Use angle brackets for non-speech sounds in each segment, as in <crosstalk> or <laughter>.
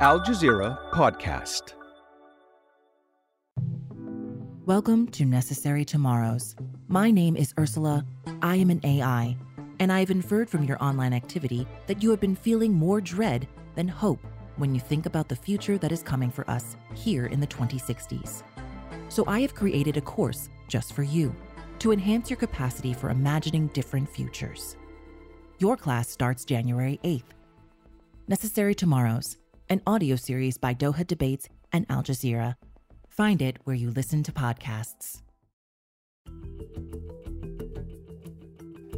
Al Jazeera Podcast. Welcome to Necessary Tomorrows. My name is Ursula. I am an AI, and I have inferred from your online activity that you have been feeling more dread than hope when you think about the future that is coming for us here in the 2060s. So I have created a course just for you to enhance your capacity for imagining different futures. Your class starts January 8th. Necessary Tomorrows, an audio series by Doha Debates and Al Jazeera. Find it where you listen to podcasts.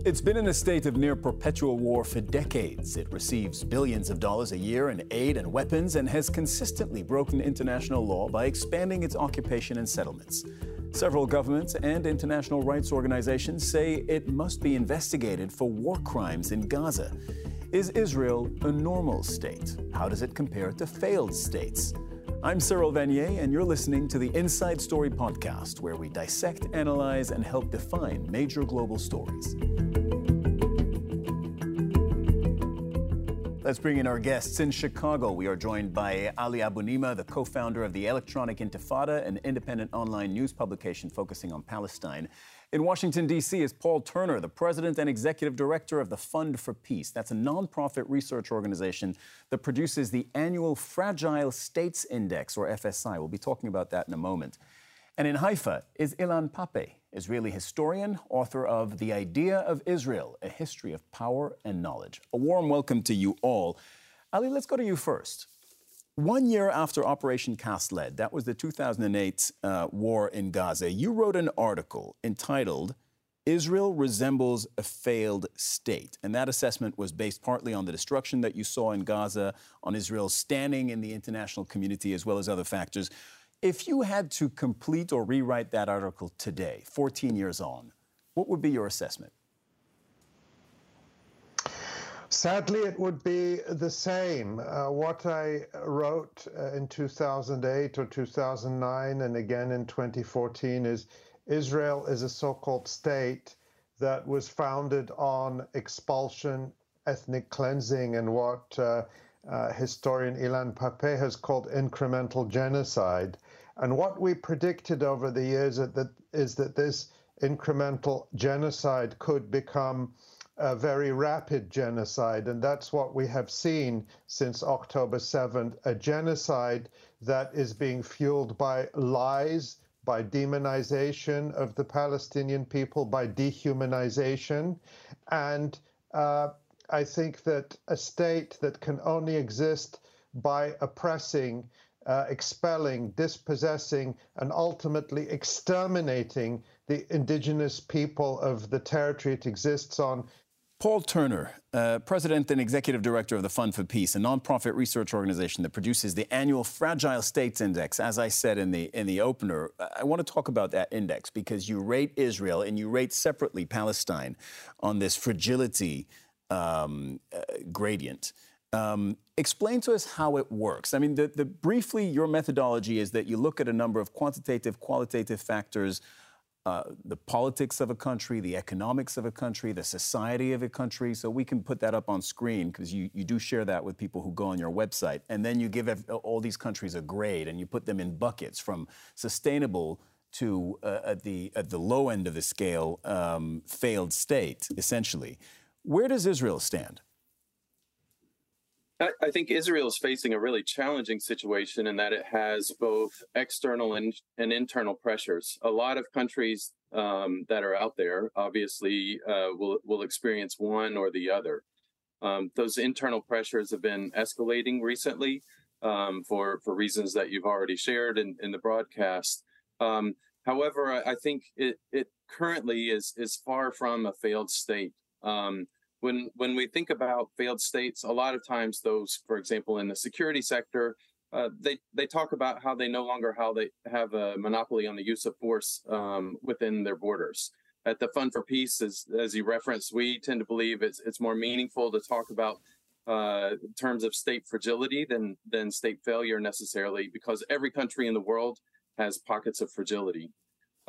It's been in a state of near perpetual war for decades. It receives billions of dollars a year in aid and weapons and has consistently broken international law by expanding its occupation and settlements. Several governments and international rights organizations say it must be investigated for war crimes in Gaza. Is Israel a normal state? How does it compare to failed states? I'm Cyril Vanier, and you're listening to the Inside Story podcast, where we dissect, analyze, and help define major global stories. Let's bring in our guests. In Chicago, we are joined by Ali Abunimah, the co founder of the Electronic Intifada, an independent online news publication focusing on Palestine. In Washington, D.C., is Paul Turner, the president and executive director of the Fund for Peace. That's a nonprofit research organization that produces the annual Fragile States Index, or FSI. We'll be talking about that in a moment. And in Haifa is Ilan Pappé, Israeli historian, author of The Idea of Israel A History of Power and Knowledge. A warm welcome to you all. Ali, let's go to you first. One year after Operation Cast Lead, that was the 2008 uh, war in Gaza, you wrote an article entitled Israel Resembles a Failed State. And that assessment was based partly on the destruction that you saw in Gaza, on Israel's standing in the international community, as well as other factors. If you had to complete or rewrite that article today, 14 years on, what would be your assessment? Sadly, it would be the same. Uh, what I wrote uh, in 2008 or 2009 and again in 2014 is Israel is a so called state that was founded on expulsion, ethnic cleansing, and what uh, uh historian Ilan Pappé has called incremental genocide. And what we predicted over the years is that, is that this incremental genocide could become a very rapid genocide. And that's what we have seen since October 7th a genocide that is being fueled by lies, by demonization of the Palestinian people, by dehumanization. And uh, I think that a state that can only exist by oppressing uh, expelling, dispossessing, and ultimately exterminating the indigenous people of the territory it exists on. Paul Turner, uh, President and Executive Director of the Fund for Peace, a nonprofit research organization that produces the annual Fragile States Index. As I said in the in the opener, I want to talk about that index because you rate Israel and you rate separately Palestine on this fragility um, uh, gradient. Um, explain to us how it works. I mean, the, the, briefly, your methodology is that you look at a number of quantitative, qualitative factors, uh, the politics of a country, the economics of a country, the society of a country. So we can put that up on screen because you, you do share that with people who go on your website. And then you give all these countries a grade and you put them in buckets from sustainable to uh, at the at the low end of the scale, um, failed state, essentially. Where does Israel stand? I think Israel is facing a really challenging situation in that it has both external and, and internal pressures. A lot of countries um, that are out there obviously uh, will will experience one or the other. Um, those internal pressures have been escalating recently um, for for reasons that you've already shared in, in the broadcast. Um, however, I, I, think it it currently is is far from a failed state. When when we think about failed states, a lot of times those, for example, in the security sector, uh, they they talk about how they no longer how they have a monopoly on the use of force um, within their borders. At the Fund for Peace, as as you referenced, we tend to believe it's it's more meaningful to talk about uh, terms of state fragility than than state failure necessarily, because every country in the world has pockets of fragility.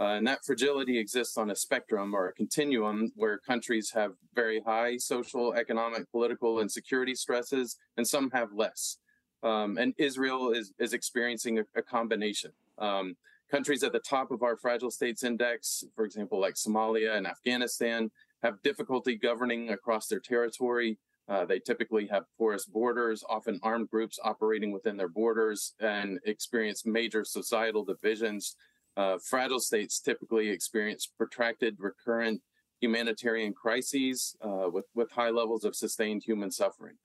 Uh, and that fragility exists on a spectrum or a continuum where countries have very high social, economic, political, and security stresses, and some have less. Um, and Israel is, is experiencing a, a combination. Um, countries at the top of our fragile states index, for example, like Somalia and Afghanistan, have difficulty governing across their territory. Uh, they typically have porous borders, often armed groups operating within their borders, and experience major societal divisions. Uh, fragile states typically experience protracted, recurrent humanitarian crises uh, with, with high levels of sustained human suffering.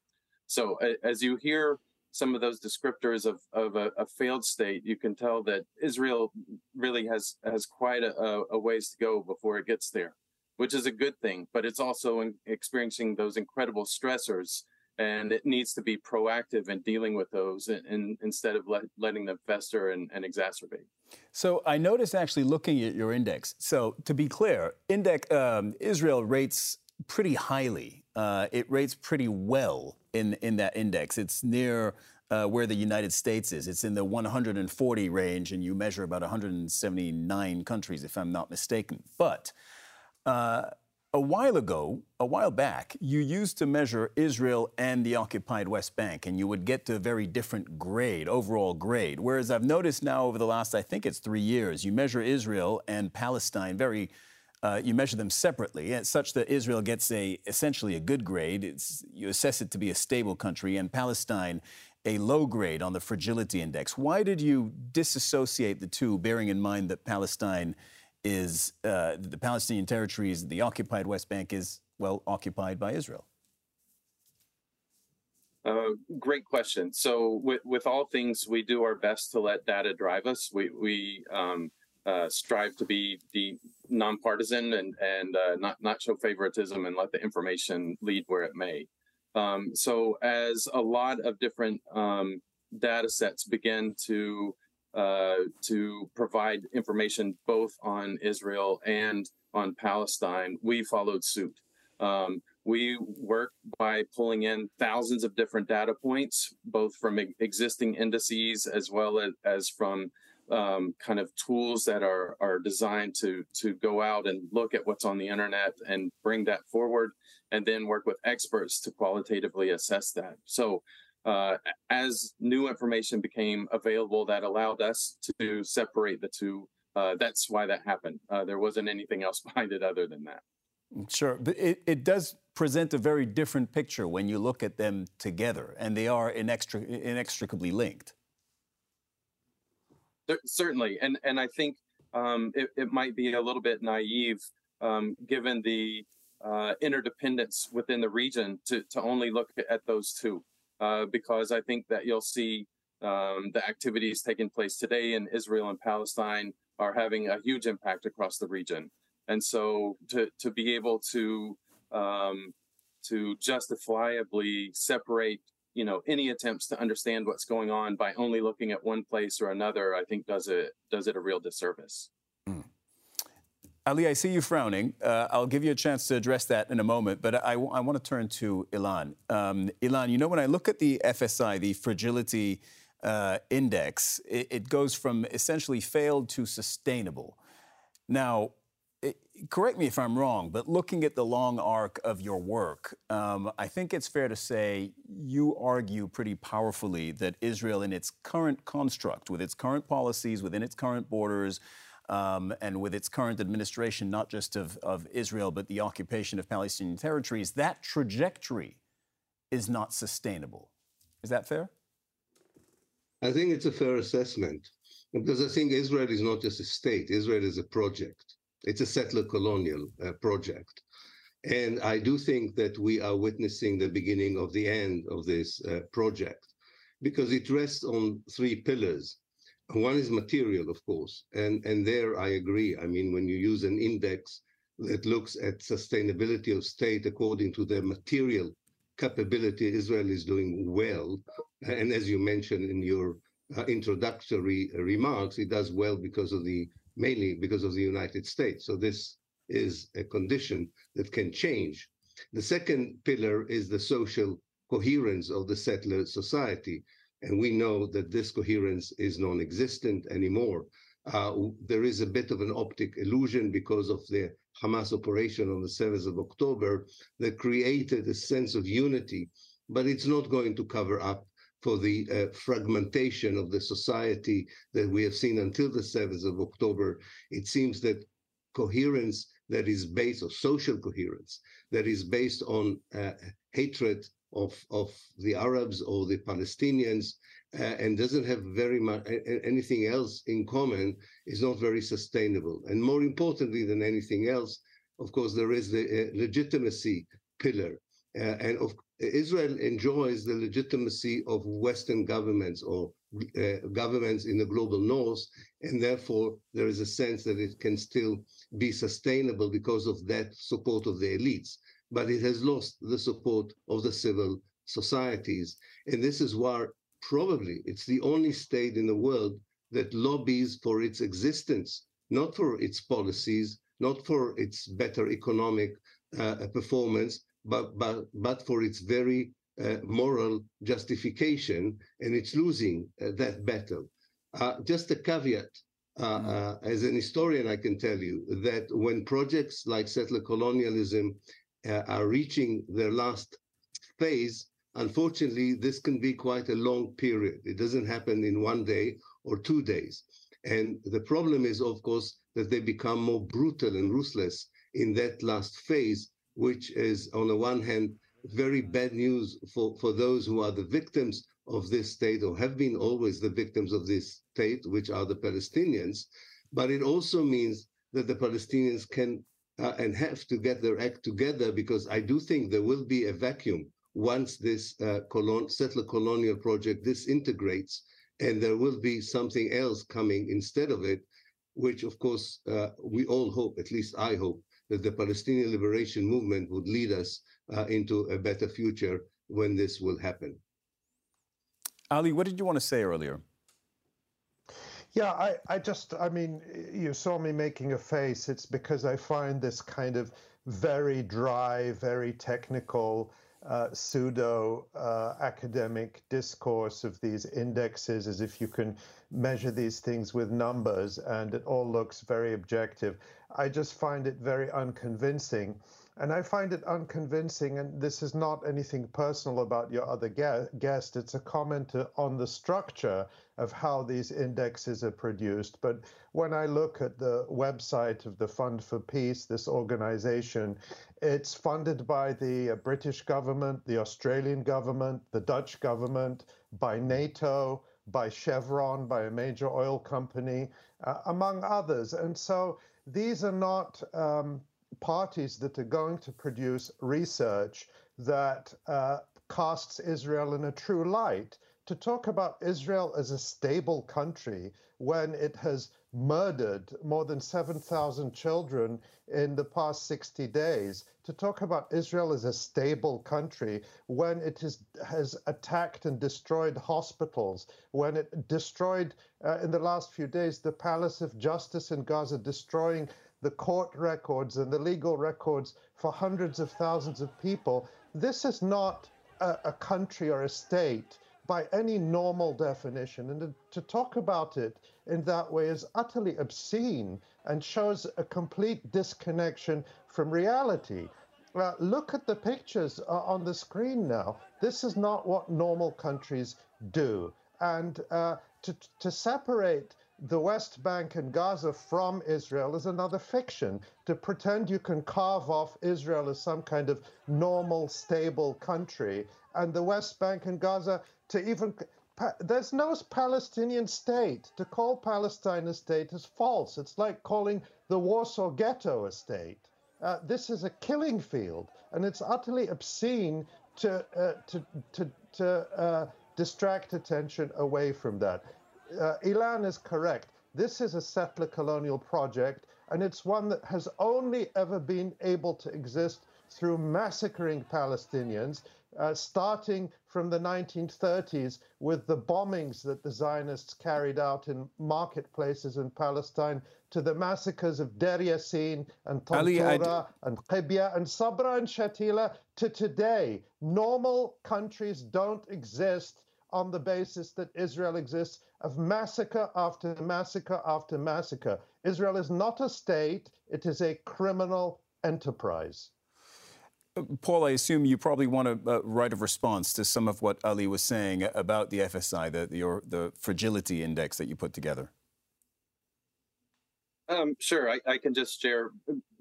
So, as you hear some of those descriptors of, of a, a, failed state, you can tell that Israel really has, has quite a, a ways to go before it gets there which is a good thing, but it's also experiencing those incredible stressors and it needs to be proactive in dealing with those in, in, instead of let, letting them fester and, and, exacerbate. So I noticed actually looking at your index. So to be clear, index um, Israel rates pretty highly. Uh, it rates pretty well in in that index. It's near uh, where the United States is. It's in the 140 range, and you measure about 179 countries, if I'm not mistaken. But uh, a while ago, a while back, you used to measure Israel and the occupied West Bank, and you would get to a very different grade, overall grade. Whereas I've noticed now over the last, I think it's three years, you measure Israel and Palestine very. Uh, you measure them separately, such that Israel gets a essentially a good grade. It's, you assess it to be a stable country, and Palestine a low grade on the fragility index. Why did you disassociate the two, bearing in mind that Palestine is uh, the Palestinian territories, the occupied West Bank is, well, occupied by Israel? Uh, great question. So, with, with all things, we do our best to let data drive us. We, we um, uh, strive to be the nonpartisan and, and uh, not, not show favoritism and let the information lead where it may. Um, so, as a lot of different um, data sets begin to uh, to provide information both on Israel and on Palestine, we followed suit. Um, we work by pulling in thousands of different data points, both from existing indices as well as, as from um, kind of tools that are are designed to to go out and look at what's on the internet and bring that forward, and then work with experts to qualitatively assess that. So uh, as new information became available that allowed us to separate the two, uh, that's why that happened. Uh, there wasn't anything else <laughs> behind it other than that. Sure, but it, it does present a very different picture when you look at them together, and they are inextric- inextricably linked. Certainly, and and I think um, it, it, might be a little bit naive um, given the uh, interdependence within the region to to only look at those two uh, because I think that you'll see um, the activities taking place today in Israel and Palestine are having a huge impact across the region. And so to, to be able to um, to justifiably separate you know any attempts to understand what's going on by only looking at one place or another, I think does it does it a real disservice. Ali, I see you frowning. Uh, I'll give you a chance to address that in a moment, but I, I want to turn to Ilan. Um, Ilan, you know, when I look at the FSI, the fragility uh, index, it, it, goes from essentially failed to sustainable. Now, it, correct me if I'm wrong, but looking at the long arc of your work, um, I think it's fair to say you argue pretty powerfully that Israel, in its current construct, with its current policies, within its current borders, um, and with its current administration, not just of, of Israel, but the occupation of Palestinian territories, that trajectory is not sustainable. Is that fair? I think it's a fair assessment because I think Israel is not just a state, Israel is a project. It's a settler colonial uh, project. And I do think that we are witnessing the beginning of the end of this uh, project because it rests on three pillars. One is material, of course, and and there I agree. I mean, when you use an index that looks at sustainability of state according to their material capability, Israel is doing well. And as you mentioned in your uh, introductory remarks, it does well because of the mainly because of the United States. So this is a condition that can change. The second pillar is the social coherence of the settler society. And we know that this coherence is non existent anymore. Uh, there is a bit of an optic illusion because of the Hamas operation on the 7th of October that created a sense of unity, but it's not going to cover up for the uh, fragmentation of the society that we have seen until the 7th of October. It seems that coherence that is based on social coherence that is based on uh, hatred of of the Arabs or the Palestinians uh, and doesn't have very much anything else in common is not very sustainable. And more importantly than anything else, of course, there is the uh, legitimacy pillar, uh, and of Israel enjoys the legitimacy of Western governments or uh, governments in the global north, and therefore there is a sense that it can still be sustainable because of that support of the elites. But it has lost the support of the civil societies. And this is why probably it's the only state in the world that lobbies for its existence, not for its policies, not for its better economic uh, performance, but, but, but for its very uh, moral justification, and it's losing uh, that battle. Uh, just a caveat uh, mm-hmm. uh, as an historian, I can tell you that when projects like settler colonialism uh, are reaching their last phase, unfortunately, this can be quite a long period. It doesn't happen in one day or two days. And the problem is, of course, that they become more brutal and ruthless in that last phase which is, on the one hand, very bad news for, for those who are the victims of this state or have been always the victims of this state, which are the Palestinians. But it also means that the Palestinians can uh, and have to get their act together because I do think there will be a vacuum once this uh, colon- settler colonial project disintegrates and there will be something else coming instead of it, which of course uh, we all hope, at least I hope, that the Palestinian liberation movement would lead us uh, into a better future when this will happen. Ali, what did you want to say earlier? Yeah, I, I just, I mean, you saw me making a face. It's because I find this kind of very dry, very technical, uh, pseudo uh, academic discourse of these indexes as if you can measure these things with numbers and it all looks very objective. I just find it very unconvincing. And I find it unconvincing, and this is not anything personal about your other guest. It's a comment on the structure of how these indexes are produced. But when I look at the website of the Fund for Peace, this organization, it's funded by the British government, the Australian government, the Dutch government, by NATO, by Chevron, by a major oil company, uh, among others. And so these are not. Um, parties that are going to produce research that uh, casts Israel in a true light. To talk about Israel as a stable country when it has murdered more than 7,000 children in the past 60 days, to talk about Israel as a stable country when it is, has attacked and destroyed hospitals, when it destroyed uh, in the last few days the Palace of Justice in Gaza, destroying the court records and the legal records for hundreds of thousands of people. This is not a, a country or a state by any normal definition. And to, talk about it in that way is utterly obscene and shows a complete disconnection from reality. Uh, look at the pictures uh, on the screen now. This is not what normal countries do. And uh, to, to separate the West Bank and Gaza from Israel is another fiction. To pretend you can carve off Israel as some kind of normal, stable country, and the West Bank and Gaza to even. There's no Palestinian state. To call Palestine a state is false. It's like calling the Warsaw Ghetto a state. Uh, this is a killing field, and it's utterly obscene to uh, to to, to uh, distract attention away from that uh, Ilan is correct. This is a settler colonial project, and it's one that has only ever been able to exist through massacring Palestinians, uh, starting from the 1930s with the bombings that the Zionists carried out in marketplaces in Palestine, to the massacres of Deir Yassin and Tantura and Qibya and Sabra and Shatila, to today. Normal countries don't exist on the basis that Israel exists of massacre after massacre after massacre. Israel is not a state, it is a criminal enterprise. Paul, I assume you probably want to uh, write a response to some of what Ali was saying about the FSI, the, the, the fragility index that you put together. Um, sure, I, I, can just share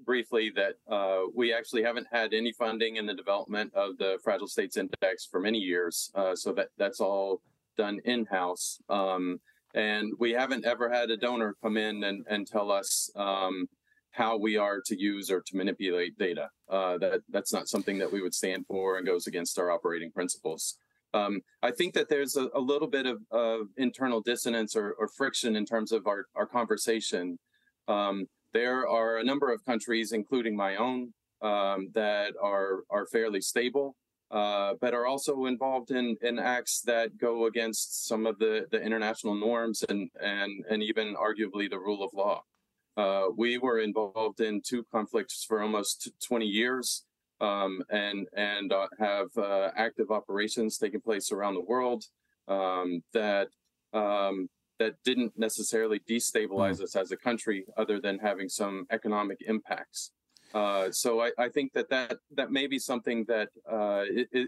briefly that uh, we actually haven't had any funding in the development of the Fragile States Index for many years. Uh, so that that's all done in house, um, and we haven't ever had a donor come in and, and tell us um, how we are to use or to manipulate data. Uh, that that's not something that we would stand for and goes against our operating principles. Um, I think that there's a, a little bit of, of internal dissonance or, or, friction in terms of our, our conversation. Um, there are a number of countries, including my own, um, that are are fairly stable, uh, but are also involved in, in acts that go against some of the, the international norms and, and, and even arguably the rule of law. Uh, we were involved in two conflicts for almost 20 years um, and and uh, have uh, active operations taking place around the world um, that um, that didn't necessarily destabilize mm. us as a country, other than having some economic impacts. Uh, so I, I, think that, that that may be something that uh,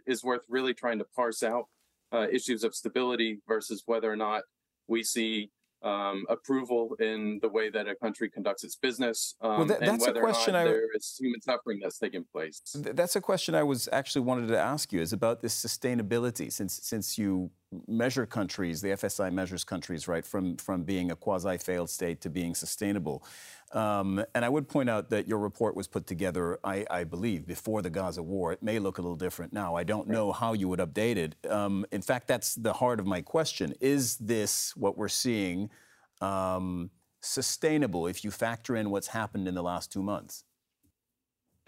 is worth really trying to parse out uh, issues of stability versus whether or not we see um, approval in the way that a country conducts its business, um, well, that, and whether or not I, there is human suffering that's taking place. That's a question I was actually wanted to ask you is about this sustainability. Since since you measure countries, the FSI measures countries right from from being a quasi failed state to being sustainable. Um, and I would point out that your report was put together, I, I, believe, before the Gaza war. It may look a little different now. I don't know how you would update it. Um, in fact, that's the heart of my question. Is this what we're seeing um, sustainable if you factor in what's happened in the last two months?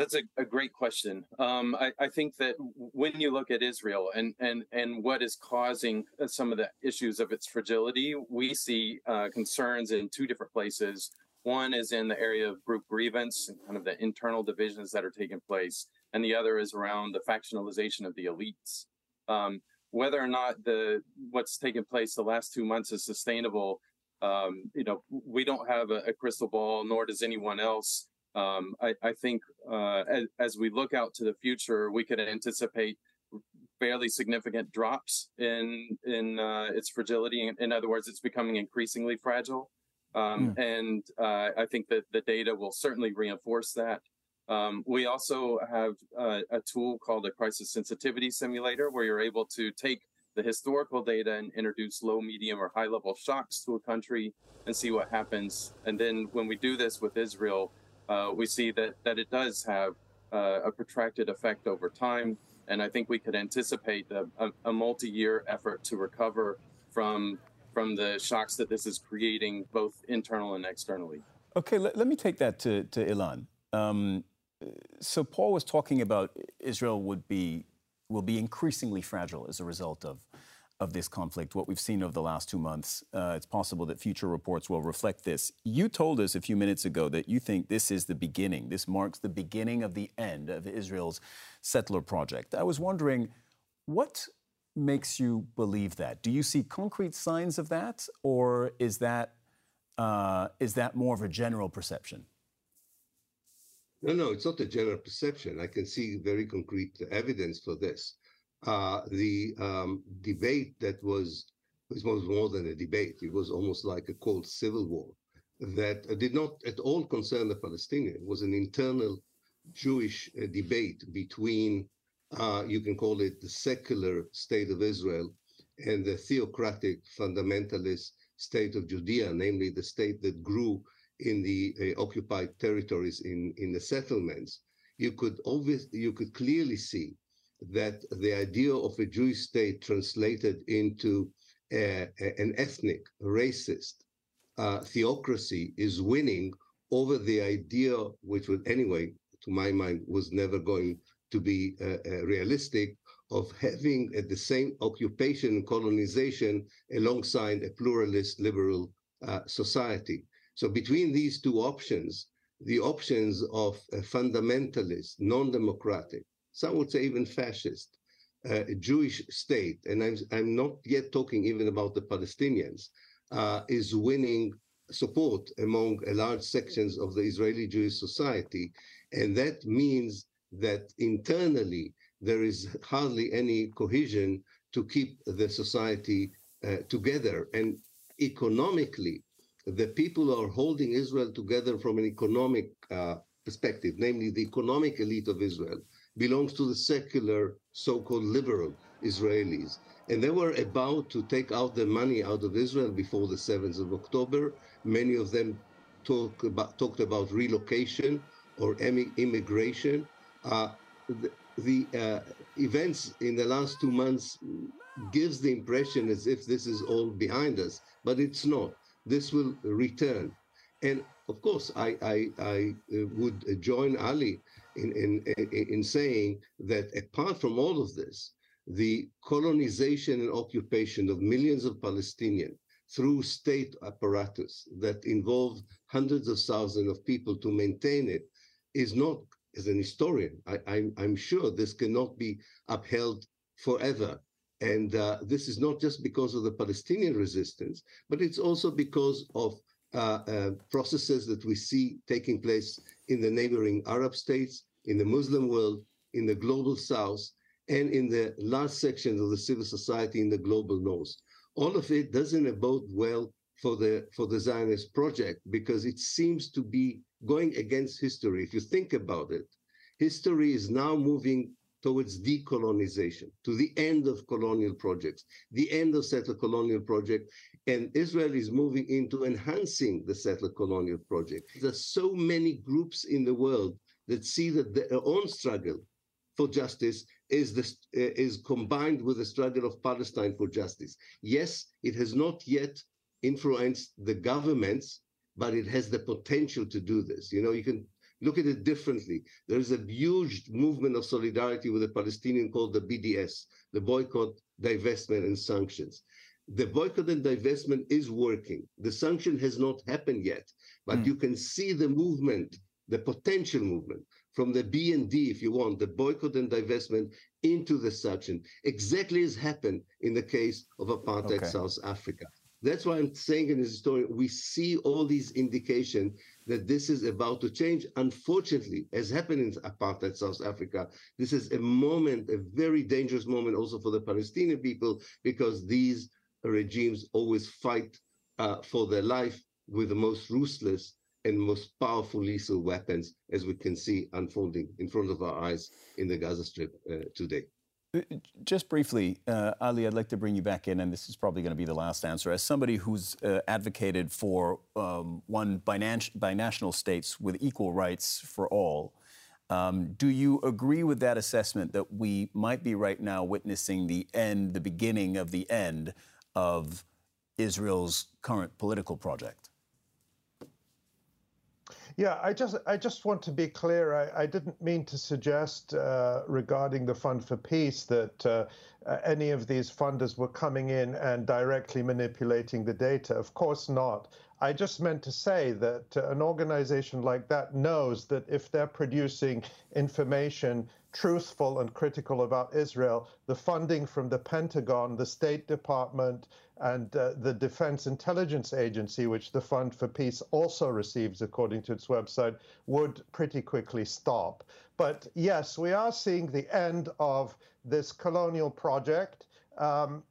That's a, a great question. Um, I, I, think that when you look at Israel and and and what is causing some of the issues of its fragility, we see uh, concerns in two different places. One is in the area of group grievance and kind of the internal divisions that are taking place, and the other is around the factionalization of the elites. Um, whether or not the what's taken place the last two months is sustainable, um, you know, we don't have a, a, crystal ball, nor does anyone else. Um, I, I, think uh, as, as, we look out to the future, we could anticipate fairly significant drops in in uh, its fragility. In, in other words, it's becoming increasingly fragile. Um, yeah. And uh, I think that the data will certainly reinforce that. Um, we also have uh, a tool called a crisis sensitivity simulator where you're able to take the historical data and introduce low, medium, or high level shocks to a country and see what happens. And then when we do this with Israel, uh, we see that, that it does have uh, a protracted effect over time. And I think we could anticipate a, a, a multi year effort to recover from from the shocks that this is creating, both internal and externally. Okay, let, let me take that to, to Ilan. Um, so Paul was talking about Israel would be will be increasingly fragile as a result of of this conflict. What we've seen over the last two months, uh, it's possible that future reports will reflect this. You told us a few minutes ago that you think this is the beginning. This marks the beginning of the end of Israel's settler project. I was wondering what makes you believe that? Do you see concrete signs of that, or is that uh, is that more of a general perception? No, no, it's not a general perception. I can see very concrete evidence for this. Uh, the um, debate that was it was more than a debate. It was almost like a cold civil war that did not at all concern the Palestinians. It was an internal Jewish uh, debate between uh, you can call it the secular state of Israel and the theocratic fundamentalist state of Judea, namely the state that grew in the uh, occupied territories in, in the settlements, you could obviously you could clearly see that the idea of a Jewish state translated into a, a, an ethnic, racist uh, theocracy is winning over the idea, which would anyway, to my mind, was never going to be uh, uh, realistic of having at the same occupation and colonization alongside a pluralist liberal uh, society. So between these two options, the options of a fundamentalist, non-democratic, some would say even fascist, uh, Jewish state, and I'm, I'm not yet talking even about the Palestinians, uh, is winning support among a large sections of the Israeli Jewish society. And that means that internally there is hardly any cohesion to keep the society uh, together. And economically, the people are holding Israel together from an economic uh, perspective, namely the economic elite of Israel belongs to the secular, so-called liberal Israelis. And they were about to take out the money out of Israel before the 7th of October. Many of them talk about, talked about relocation or immigration. Uh, the, the uh, events in the last two months gives the impression as if this is all behind us, but it's not. This will return. And of course, I, I, I uh, would join Ali in, in, in saying that apart from all of this, the colonization and occupation of millions of Palestinians through state apparatus that involved hundreds of thousands of people to maintain it is not, as an historian, I, am sure this cannot be upheld forever. And uh, this is not just because of the Palestinian resistance, but it's also because of Uh, uh, processes that we see taking place in the neighboring Arab states, in the Muslim world, in the global south, and in the last sections of the civil society in the global north. All of it doesn't bode well for the for the Zionist project because it seems to be going against history. If you think about it, history is now moving towards decolonization, to the end of colonial projects, the end of settler colonial project, and Israel is moving into enhancing the settler colonial project. There are so many groups in the world that see that their own struggle for justice is, this, uh, is combined with the struggle of Palestine for justice. Yes, it has not yet influenced the governments, but it has the potential to do this. You know, you can look at it differently. There is a huge movement of solidarity with the Palestinian called the BDS, the Boycott, Divestment, and Sanctions. The boycott and divestment is working. The sanction has not happened yet, but mm. you can see the movement, the potential movement from the B and D, if you want, the boycott and divestment into the sanction, exactly as happened in the case of apartheid okay. South Africa. That's why I'm saying in this story, we see all these indications that this is about to change. Unfortunately, as happened in apartheid South Africa, this is a moment, a very dangerous moment also for the Palestinian people, because these regimes always fight uh, for their life with the most ruthless and most powerful lethal weapons, as we can see unfolding in front of our eyes in the Gaza Strip uh, today. Uh, just briefly, uh, Ali, I'd like to bring you back in, and this is probably going to be the last answer. As somebody who's uh, advocated for um, one binational states with equal rights for all, um, do you agree with that assessment that we might be right now witnessing the end, the beginning of the end of Israel's current political project? Yeah, I just I just want to be clear. I, I didn't mean to suggest uh, regarding the Fund for Peace that uh, uh, any of these funders were coming in and directly manipulating the data. Of course not. I just meant to say that uh, an organization like that knows that if they're producing information truthful and critical about Israel, the funding from the Pentagon, the State Department, and uh, the Defense Intelligence Agency, which the Fund for Peace also receives according to its website, would pretty quickly stop. But yes, we are seeing the end of this colonial project. Um,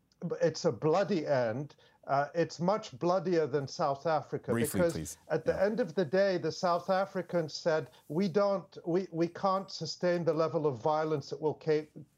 it's a bloody end. Uh, it's much bloodier than South Africa Briefly, because please. at the yeah. end of the day, the South Africans said we don't, we, we can't sustain the level of violence it will,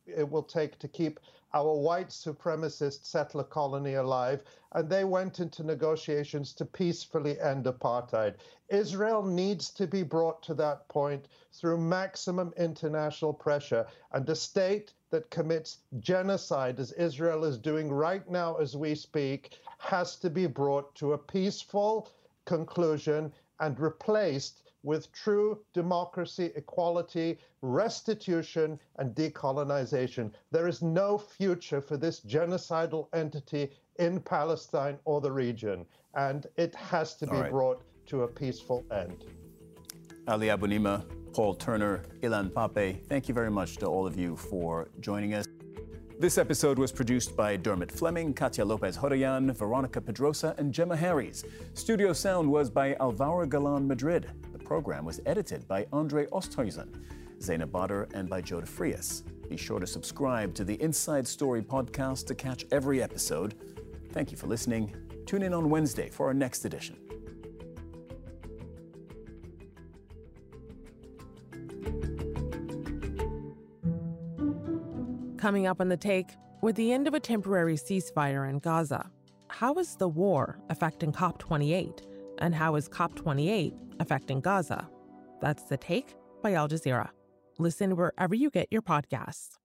it will take to keep our white supremacist settler colony alive, and they went into negotiations to peacefully end apartheid. Israel needs to be brought to that point through maximum international pressure, and a state that commits genocide, as Israel is doing right now as we speak, has to be brought to a peaceful conclusion and replaced with true democracy, equality, restitution, and decolonization. There is no future for this genocidal entity in Palestine or the region, and it has to be right. brought to a peaceful end. Ali Abunimah, Paul Turner, Ilan Pappé, thank you very much to all of you for joining us. This episode was produced by Dermot Fleming, Katia Lopez Hodoyan, Veronica Pedrosa, and Gemma Harries. Studio sound was by Alvaro Galan Madrid. Program was edited by Andre Oosthuizen. Zainab Badr, and by Joe DeFrias. Be sure to subscribe to the Inside Story podcast to catch every episode. Thank you for listening. Tune in on Wednesday for our next edition. Coming up on the take, with the end of a temporary ceasefire in Gaza, how is the war affecting COP28? And how is COP28 affecting Gaza? That's the take by Al Jazeera. Listen wherever you get your podcasts.